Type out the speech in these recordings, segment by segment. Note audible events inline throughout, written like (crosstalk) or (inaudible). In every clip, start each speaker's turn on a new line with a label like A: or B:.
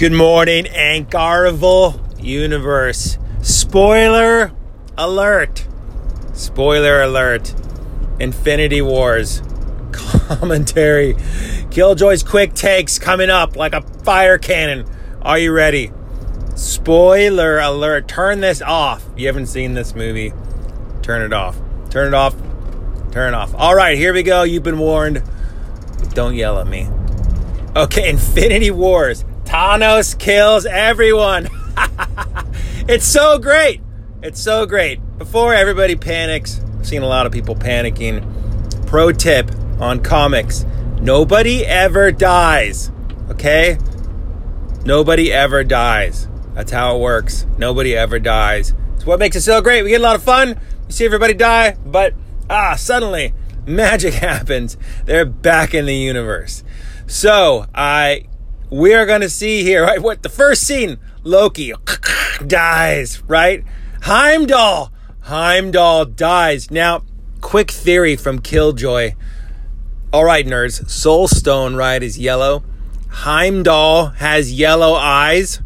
A: Good morning, Ankarville Universe. Spoiler alert. Spoiler alert. Infinity Wars (laughs) commentary. Killjoy's quick takes coming up like a fire cannon. Are you ready? Spoiler alert. Turn this off. You haven't seen this movie. Turn it off. Turn it off. Turn it off. All right, here we go. You've been warned. Don't yell at me. Okay, (laughs) Infinity Wars. Thanos kills everyone. (laughs) it's so great. It's so great. Before everybody panics, I've seen a lot of people panicking. Pro tip on comics nobody ever dies. Okay? Nobody ever dies. That's how it works. Nobody ever dies. It's what makes it so great. We get a lot of fun. We see everybody die, but ah, suddenly magic (laughs) happens. They're back in the universe. So I we are going to see here, right? What the first scene, Loki (laughs) dies, right? Heimdall, Heimdall dies. Now, quick theory from Killjoy. All right, nerds. Soul Stone, right, is yellow. Heimdall has yellow eyes.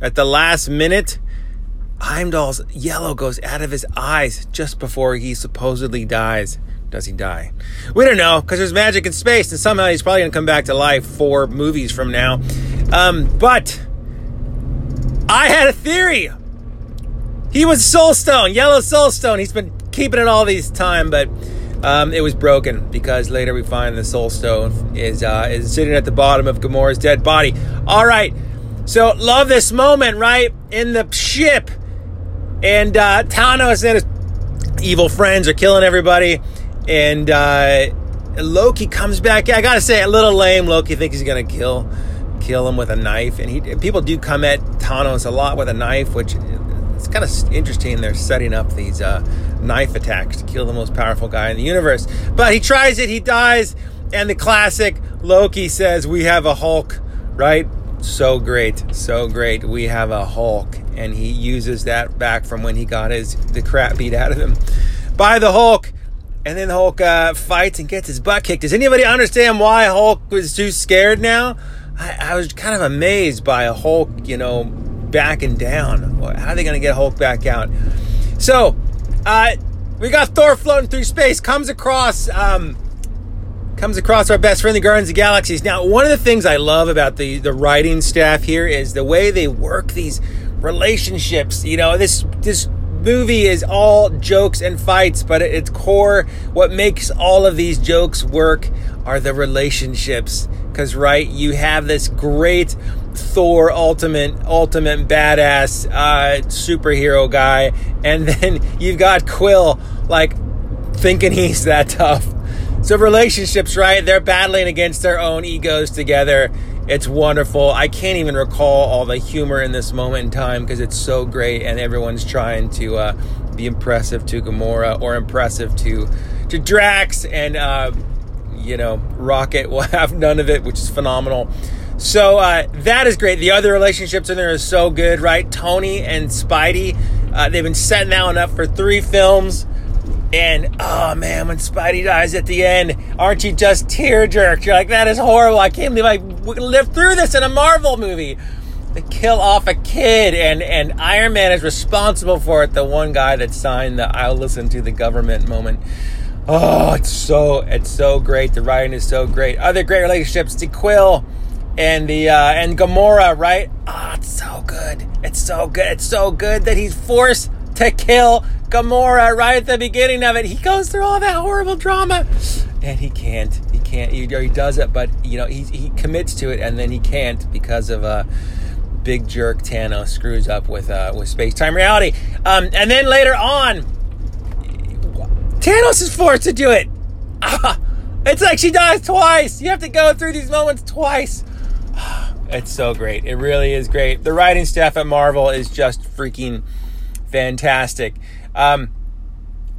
A: At the last minute, Heimdall's yellow goes out of his eyes just before he supposedly dies. Does he die? We don't know because there's magic in space, and somehow he's probably going to come back to life four movies from now. Um, but I had a theory. He was Soulstone, Yellow Soulstone. He's been keeping it all these time, but um, it was broken because later we find the Soulstone is uh, is sitting at the bottom of Gamora's dead body. All right, so love this moment, right in the ship, and uh, Thanos and his evil friends are killing everybody and uh, Loki comes back. I gotta say, a little lame. Loki thinks he's gonna kill kill him with a knife, and he people do come at Thanos a lot with a knife, which it's kind of interesting. They're setting up these uh, knife attacks to kill the most powerful guy in the universe. But he tries it, he dies, and the classic Loki says, "We have a Hulk," right? So great, so great. We have a Hulk, and he uses that back from when he got his the crap beat out of him by the Hulk and then Hulk uh, fights and gets his butt kicked. Does anybody understand why Hulk was too scared now? I, I was kind of amazed by a Hulk, you know, backing down. How are they going to get Hulk back out? So, uh, we got Thor floating through space, comes across, um, comes across our best friend, the Guardians of the Galaxies. Now, one of the things I love about the the writing staff here is the way they work these relationships. You know, this this movie is all jokes and fights, but at its core, what makes all of these jokes work are the relationships. Because, right, you have this great Thor ultimate, ultimate badass uh, superhero guy, and (laughs) then you've got Quill, like, thinking he's that (laughs) tough. So, relationships, right, they're battling against their own egos together it's wonderful. I can't even recall all the humor in this moment in time because it's so great, and everyone's trying to uh, be impressive to Gamora or impressive to to Drax, and uh, you know Rocket will (laughs) have none of it, which is phenomenal. So uh, that is great. The other relationships in there are so good, right? Tony and Spidey, uh, they've been setting that one up for three films. And oh man, when Spidey dies at the end, aren't you just tear jerked? You're like, that is horrible. I can't believe I lived through this in a Marvel movie. They kill off a kid, and and Iron Man is responsible for it. The one guy that signed the "I'll listen to the government" moment. Oh, it's so it's so great. The writing is so great. Other great relationships: the Quill and the uh, and Gamora. Right? Oh, it's so good. It's so good. It's so good that he's forced to kill Gamora right at the beginning of it. He goes through all that horrible drama, and he can't. He can't. He, he does it, but you know he he commits to it, and then he can't because of a. Uh, big jerk Thanos screws up with uh, with space time reality, um, and then later on, Thanos is forced to do it. (laughs) it's like she dies twice. You have to go through these moments twice. (sighs) It's so great. It really is great. The writing staff at Marvel is just freaking fantastic. Um,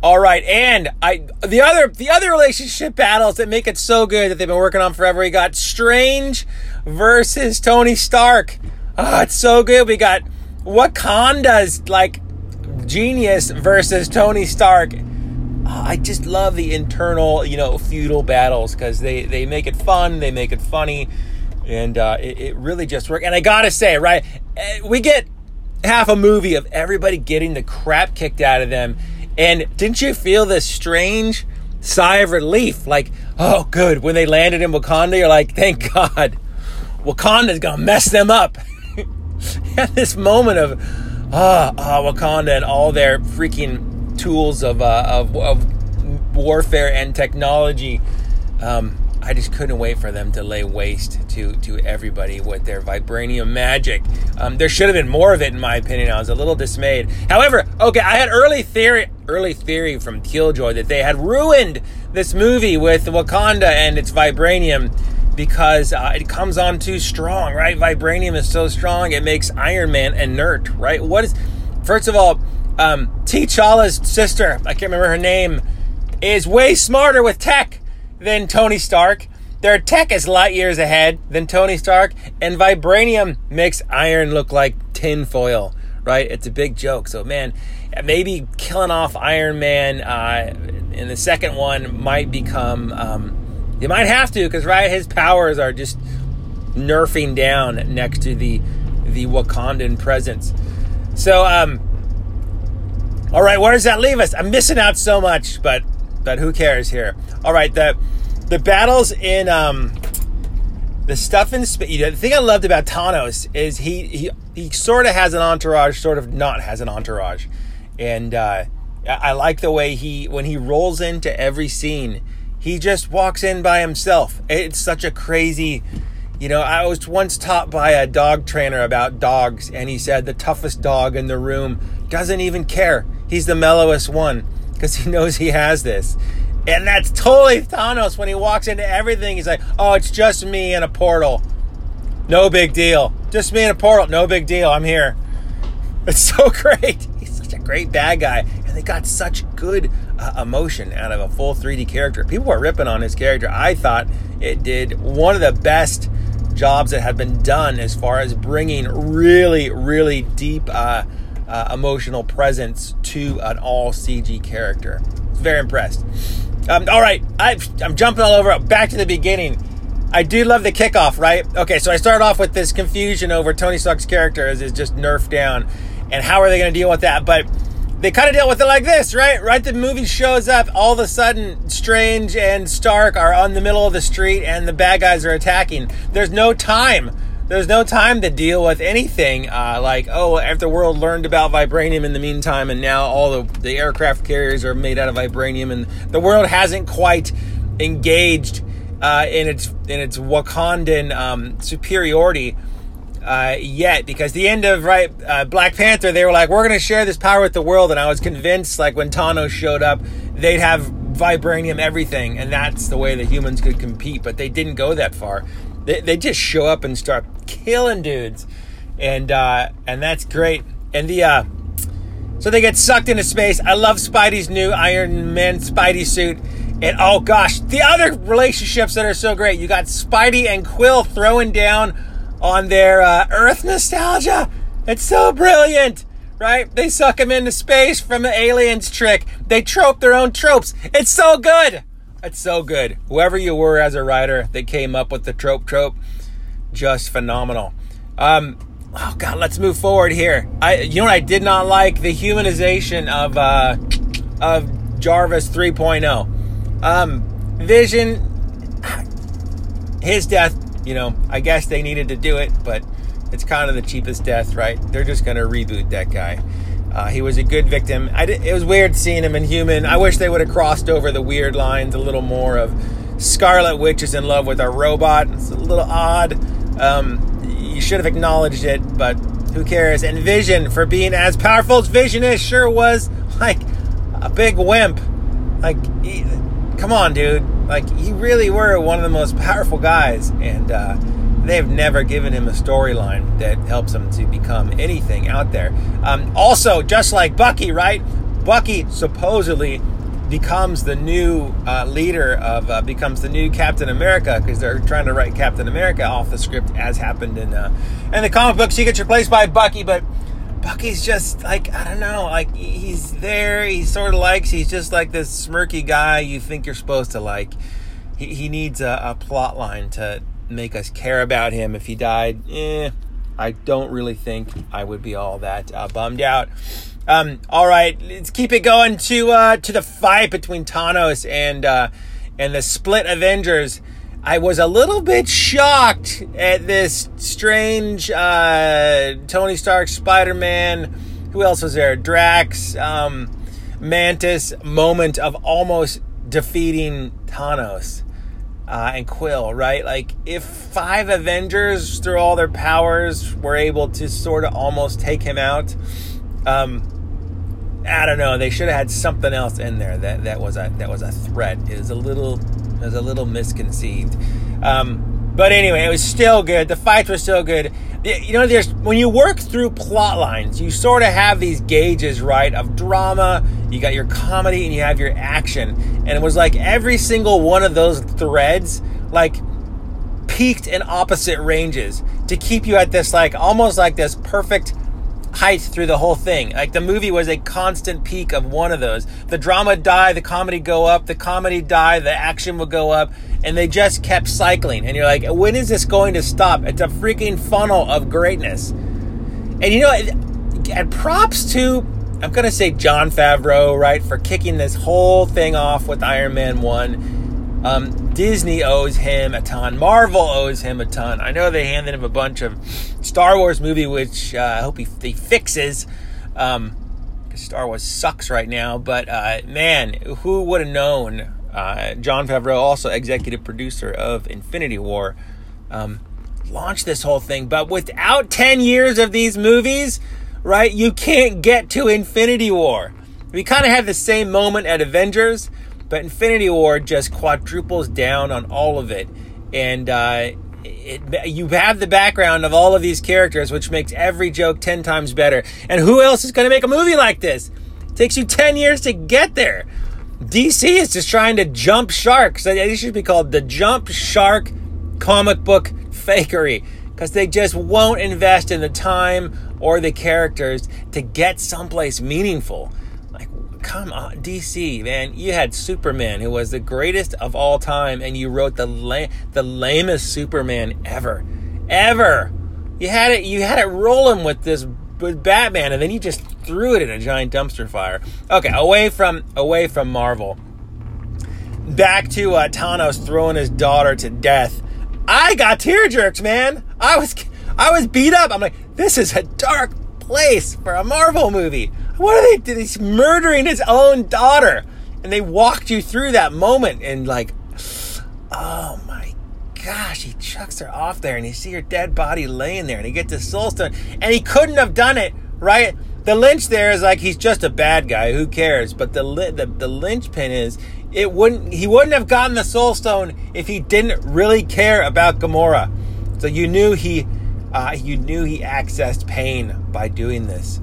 A: all right, and I the other the other relationship battles that make it so good that they've been working on forever. We got Strange versus Tony Stark. Oh, it's so good. We got Wakanda's like genius versus Tony Stark. Oh, I just love the internal, you know, feudal battles because they they make it fun, they make it funny. and uh, it, it really just worked. And I gotta say, right, eh, we get half a movie of everybody getting the crap kicked out of them, and didn't you feel this strange sigh of relief? Like, oh, good. When they landed in Wakanda, you're like, thank God, Wakanda's gonna mess them up. (laughs) and this moment of ah, ah, Wakanda and all their freaking tools of uh, of, of warfare and technology. Um, I just couldn't wait for them to lay waste to to everybody with their vibranium magic. Um, there should have been more of it, in my opinion. I was a little dismayed. However, okay, I had early theory, early theory from Killjoy that they had ruined this movie with Wakanda and its vibranium because uh, it comes on too strong, right? Vibranium is so strong it makes Iron Man inert, right? What is? First of all, um, T'Challa's sister, I can't remember her name, is way smarter with tech than Tony Stark. Their tech is light years ahead than Tony Stark, and vibranium makes iron look like tinfoil, right? It's a big joke. So, man, maybe killing off Iron Man uh, in the second one might become. Um, you might have to, because, right, his powers are just nerfing down next to the the Wakandan presence. So, um, all right, where does that leave us? I'm missing out so much, but but who cares here? All right, the the battles in um, the stuff in space. The thing I loved about Thanos is he he he sort of has an entourage, sort of not has an entourage, and uh, I like the way he when he rolls into every scene, he just walks in by himself. It's such a crazy. You know, I was once taught by a dog trainer about dogs, and he said the toughest dog in the room doesn't even care. He's the mellowest one because he knows he has this. And that's totally Thanos when he walks into everything. He's like, oh, it's just me in a portal. No big deal. Just me in a portal. No big deal. I'm here. (laughs) It's so great. (laughs) He's such a great bad guy. And they got such good uh, emotion out of a full 3D character. People were ripping on his character. I thought it did one of the best jobs that have been done as far as bringing really, really deep uh, uh, emotional presence to an all CG character. Very impressed. Um, all right, I, I'm jumping all over. Back to the beginning. I do love the kickoff, right? Okay, so I start off with this confusion over Tony Stark's character as is just nerfed down, and how are they going to deal with that? But they kind of deal with it like this, right? Right, the movie shows up. All of a sudden, Strange and Stark are on the middle of the street, and the bad guys are attacking. There's no time there's no time to deal with anything uh, like oh if the world learned about vibranium in the meantime and now all the, the aircraft carriers are made out of vibranium and the world hasn't quite engaged uh, in its in its wakandan um, superiority uh, yet because the end of right uh, black panther they were like we're going to share this power with the world and i was convinced like when thanos showed up they'd have vibranium everything and that's the way the humans could compete but they didn't go that far they, they just show up and start killing dudes, and uh, and that's great. And the uh, so they get sucked into space. I love Spidey's new Iron Man Spidey suit. And oh gosh, the other relationships that are so great. You got Spidey and Quill throwing down on their uh, Earth nostalgia. It's so brilliant, right? They suck him into space from the aliens trick. They trope their own tropes. It's so good. It's so good. Whoever you were as a writer that came up with the trope trope, just phenomenal. Um, oh God, let's move forward here. I, you know what I did not like the humanization of uh, of Jarvis 3.0. Um, Vision, his death. You know, I guess they needed to do it, but it's kind of the cheapest death, right? They're just gonna reboot that guy. Uh, he was a good victim. Did, it was weird seeing him in human. I wish they would have crossed over the weird lines a little more of Scarlet Witch is in love with a robot. It's a little odd. Um, you should have acknowledged it, but who cares? And Vision, for being as powerful as Vision is, sure was like a big wimp. Like, he, come on, dude. Like, you really were one of the most powerful guys. And, uh, they've never given him a storyline that helps him to become anything out there. Um, also, just like Bucky, right? Bucky supposedly becomes the new uh, leader of uh, becomes the new Captain America because they're trying to write Captain America off the script as happened in uh, in the comic books. He gets replaced by Bucky, but Bucky's just like I don't know, like he's there. He sort of likes. He's just like this smirky guy you think you're supposed to like. He, he needs a, a plot line to make us care about him if he died. Eh, I don't really think I would be all that uh, bummed out. Um, all right, let's keep it going to uh, to the fight between Thanos and uh, and the split Avengers. I was a little bit shocked at this strange uh, Tony Stark, Spider Man. Who else was there? Drax, um, Mantis moment of almost defeating Thanos uh, and Quill, right? Like, if five Avengers, through all their powers, were able to sort of almost take him out, um, I don't know. They should have had something else in there that, that was a that was a threat. It was a little it was a little misconceived. Um, but anyway, it was still good. The fights were still good. You know, there's when you work through plot lines, you sort of have these gauges, right? Of drama, you got your comedy, and you have your action. And it was like every single one of those threads, like peaked in opposite ranges to keep you at this like almost like this perfect height through the whole thing. Like the movie was a constant peak of one of those. The drama die, the comedy go up, the comedy die, the action would go up, and they just kept cycling. And you're like, when is this going to stop? It's a freaking funnel of greatness. And you know, and props to I'm gonna say Jon Favreau, right, for kicking this whole thing off with Iron Man one. Um, Disney owes him a ton. Marvel owes him a ton. I know they handed him a bunch of Star Wars movie, which uh, I hope he, he fixes. Um, Star Wars sucks right now, but uh, man, who would have known? Uh, Jon Favreau, also executive producer of Infinity War, um, launched this whole thing. But without 10 years of these movies, right, you can't get to Infinity War. We kind of had the same moment at Avengers, but Infinity War just quadruples down on all of it. And uh, it, you have the background of all of these characters, which makes every joke 10 times better. And who else is going to make a movie like this? It takes you 10 years to get there. DC is just trying to jump sharks. It should be called the Jump Shark Comic Book Fakery because they just won't invest in the time or the characters to get someplace meaningful Like, come on, DC, man. You had Superman, who was the greatest of all time, and you wrote the la- the lamest Superman ever, ever. You had it, you had it rolling with this with Batman, and then you just threw it in a giant dumpster fire. Okay, away from away from Marvel. Back to uh, Thanos throwing his daughter to death. I got tear jerks, man. I was I was beat up. I'm like, this is a dark place for a Marvel movie. What are they? He's murdering his own daughter, and they walked you through that moment, and like, oh my gosh, he chucks her off there, and you see her dead body laying there, and he gets the soul stone, and he couldn't have done it, right? The lynch there is like he's just a bad guy. Who cares? But the the the linchpin is it wouldn't he wouldn't have gotten the soul stone if he didn't really care about Gamora. So you knew he uh, you knew he accessed pain by doing this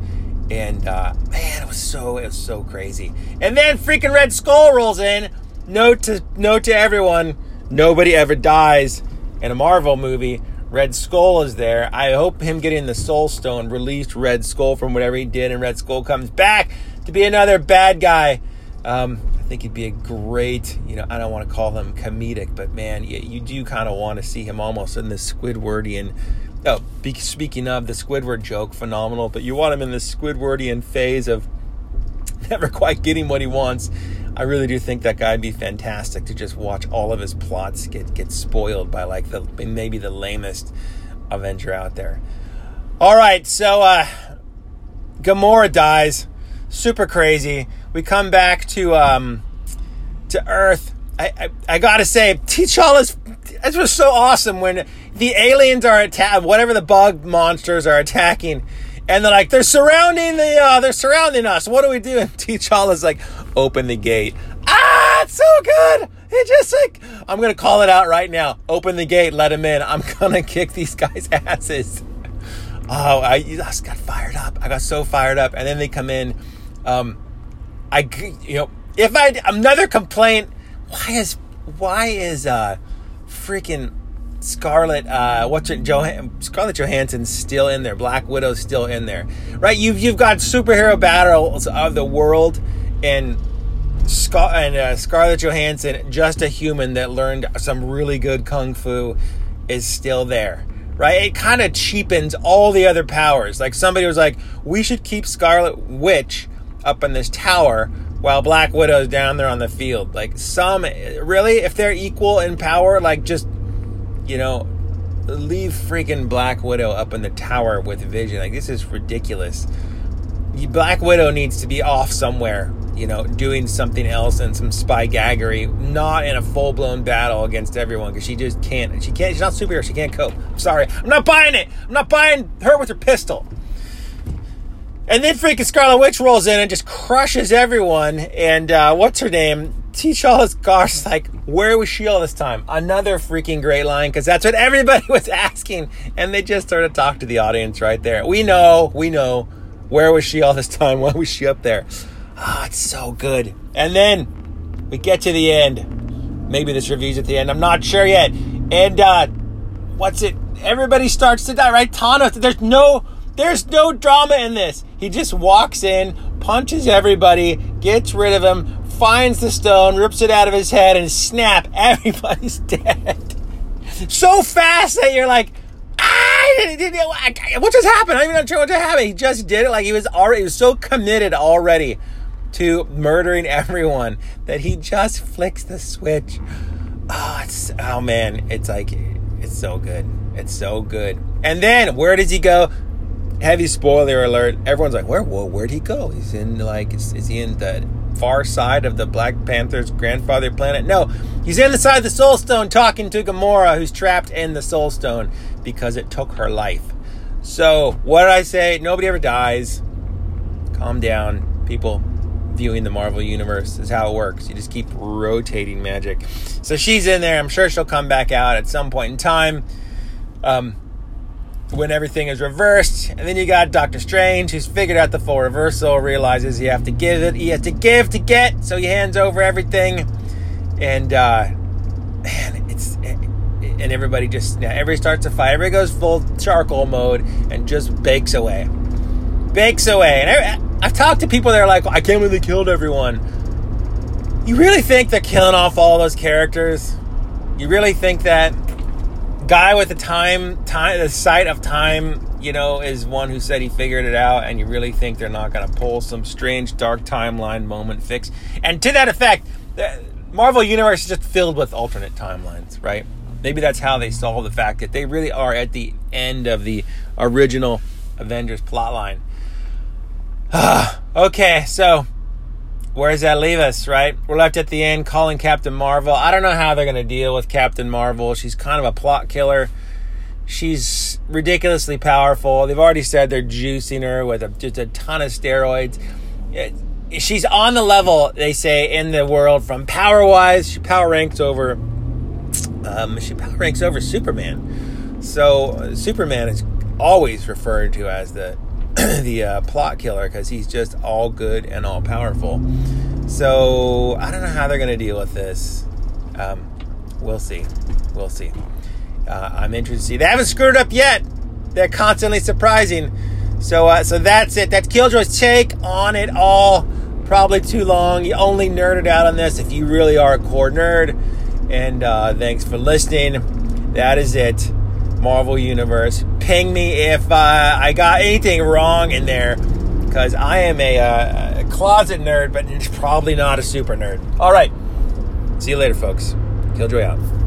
A: and uh, man, it was so it was so crazy. And then freaking Red Skull rolls in. Note to note to everyone: nobody ever dies in a Marvel movie. Red Skull is there. I hope him getting the Soul Stone released Red Skull from whatever he did, and Red Skull comes back to be another bad guy. Um, I think he'd be a great, you know, I don't want to call him comedic, but man, you, you do kind of want to see him almost in the Squidwardian Oh, speaking of the Squidward joke, phenomenal. But you want him in the Squidwardian phase of (laughs) never quite getting what he wants. I really do think that guy'd be fantastic to just watch all of his plots get get spoiled by like the maybe the lamest Avenger out there. All right, so uh, Gamora dies, super crazy. We come back to um, to Earth. I, I, I gotta say, T'Challa's this was so awesome when the aliens are attack whatever the bug monsters are attacking, and they're like they're surrounding the uh, they're surrounding us. What do we do? And T'Challa's like, open the gate. Ah, it's so good. It just like I'm gonna call it out right now. Open the gate, let him in. I'm (laughs) gonna kick these guys' asses. Oh, I, just got fired up. I got so fired up, and then they come in. Um, I you know if I another complaint. Why is why is uh freaking Scarlet, uh, what's it, Joh- Scarlett Johansson's still in there. Black Widow's still in there, right? You've you've got superhero battles of the world, and Scar- and uh, Scarlett Johansson, just a human that learned some really good kung fu, is still there, right? It kind of cheapens all the other powers. Like somebody was like, we should keep Scarlet Witch up in this tower while Black Widow's down there on the field. Like some really, if they're equal in power, like just you know, leave freaking Black Widow up in the tower with Vision. Like this is ridiculous. Black Widow needs to be off somewhere, you know, doing something else and some spy gaggery, not in a full blown battle against everyone because she just can't. She can't. She's not superhero. She can't cope. I'm sorry. I'm not buying it. I'm not buying her with her pistol. And then freaking Scarlet Witch rolls in and just crushes everyone. And uh, what's her name? T'Challa's gosh, like, where was she all this time? Another freaking great line because that's what everybody (laughs) was asking. And they just sort of talked to the audience right there. We know, we know. Where was she all this time? (laughs) Why was she up there? Ah, oh, it's so good. And then we get to the end. Maybe this review's at the end. I'm not sure yet. And uh, what's it? Everybody starts to die, right? Thanos. There's no there's no drama in this. He just walks in, punches everybody, gets rid of him, finds the stone, rips it out of his head, and snap, (laughs) everybody's dead. So fast that you're like, ah, what just happened? I'm not sure what just happened. He just did it like he was already, he was so committed already to murdering (laughs) everyone that he just flicks the switch. Oh, it's, oh man, it's like, it's so good. It's so good. And then where does he go? Heavy spoiler alert. Everyone's like, where? Well, where'd he go? He's in like, is, is, he in the far side of the Black Panther's grandfather planet? No, he's in the side of the Soul Stone talking to Gamora, who's trapped in the Soul Stone because it took her life. So, what did I say? Nobody ever dies. Calm down, people. Viewing the Marvel Universe is how it works. You just keep rotating magic. So she's in there. I'm sure she'll come back out at some point in time. Um, when everything is reversed. And then you got Doctor Strange, who's figured out the full reversal, realizes you have to give it, he has to give to get, so he hands over everything. And, uh, man, it's, and everybody just, now everybody starts to fight. Everybody goes full charcoal mode and just bakes away. Bakes away. And I, I've talked to people that are like, I can't believe they killed everyone. You really think they're killing off all those characters? You really think that guy with the time, time, the sight of time, you know, is one who said he figured it out, and you really think they're not going to pull some strange dark timeline moment fix. And to that effect, the Marvel Universe is just filled with alternate timelines, right? Maybe that's how they solve the fact that they really are at the end of the original Avengers plotline. (sighs) okay, so where does that leave us, right? We're left at the end calling Captain Marvel. I don't know how they're going to deal with Captain Marvel. She's kind of a plot killer. She's ridiculously powerful. They've already said they're juicing her with a, just a ton of steroids. She's on the level, they say, in the world from power wise. She power ranks over. Um, she power ranks over Superman. So Superman is always referred to as the (clears throat) the uh, plot killer because he's just all good and all powerful. So I don't know how they're going to deal with this. Um, we'll see. We'll see. Uh, I'm interested to see. They haven't screwed up yet. They're constantly surprising. So, uh, so that's it. That's Killjoy's take on it all. Probably too long. You only nerded out on this if you really are a core nerd. And uh, thanks for listening. That is it. Marvel Universe. Ping me if uh, I got anything wrong in there, because I am a, uh, a closet nerd, but (laughs) probably not a super nerd. All right. See you later, folks. Killjoy out.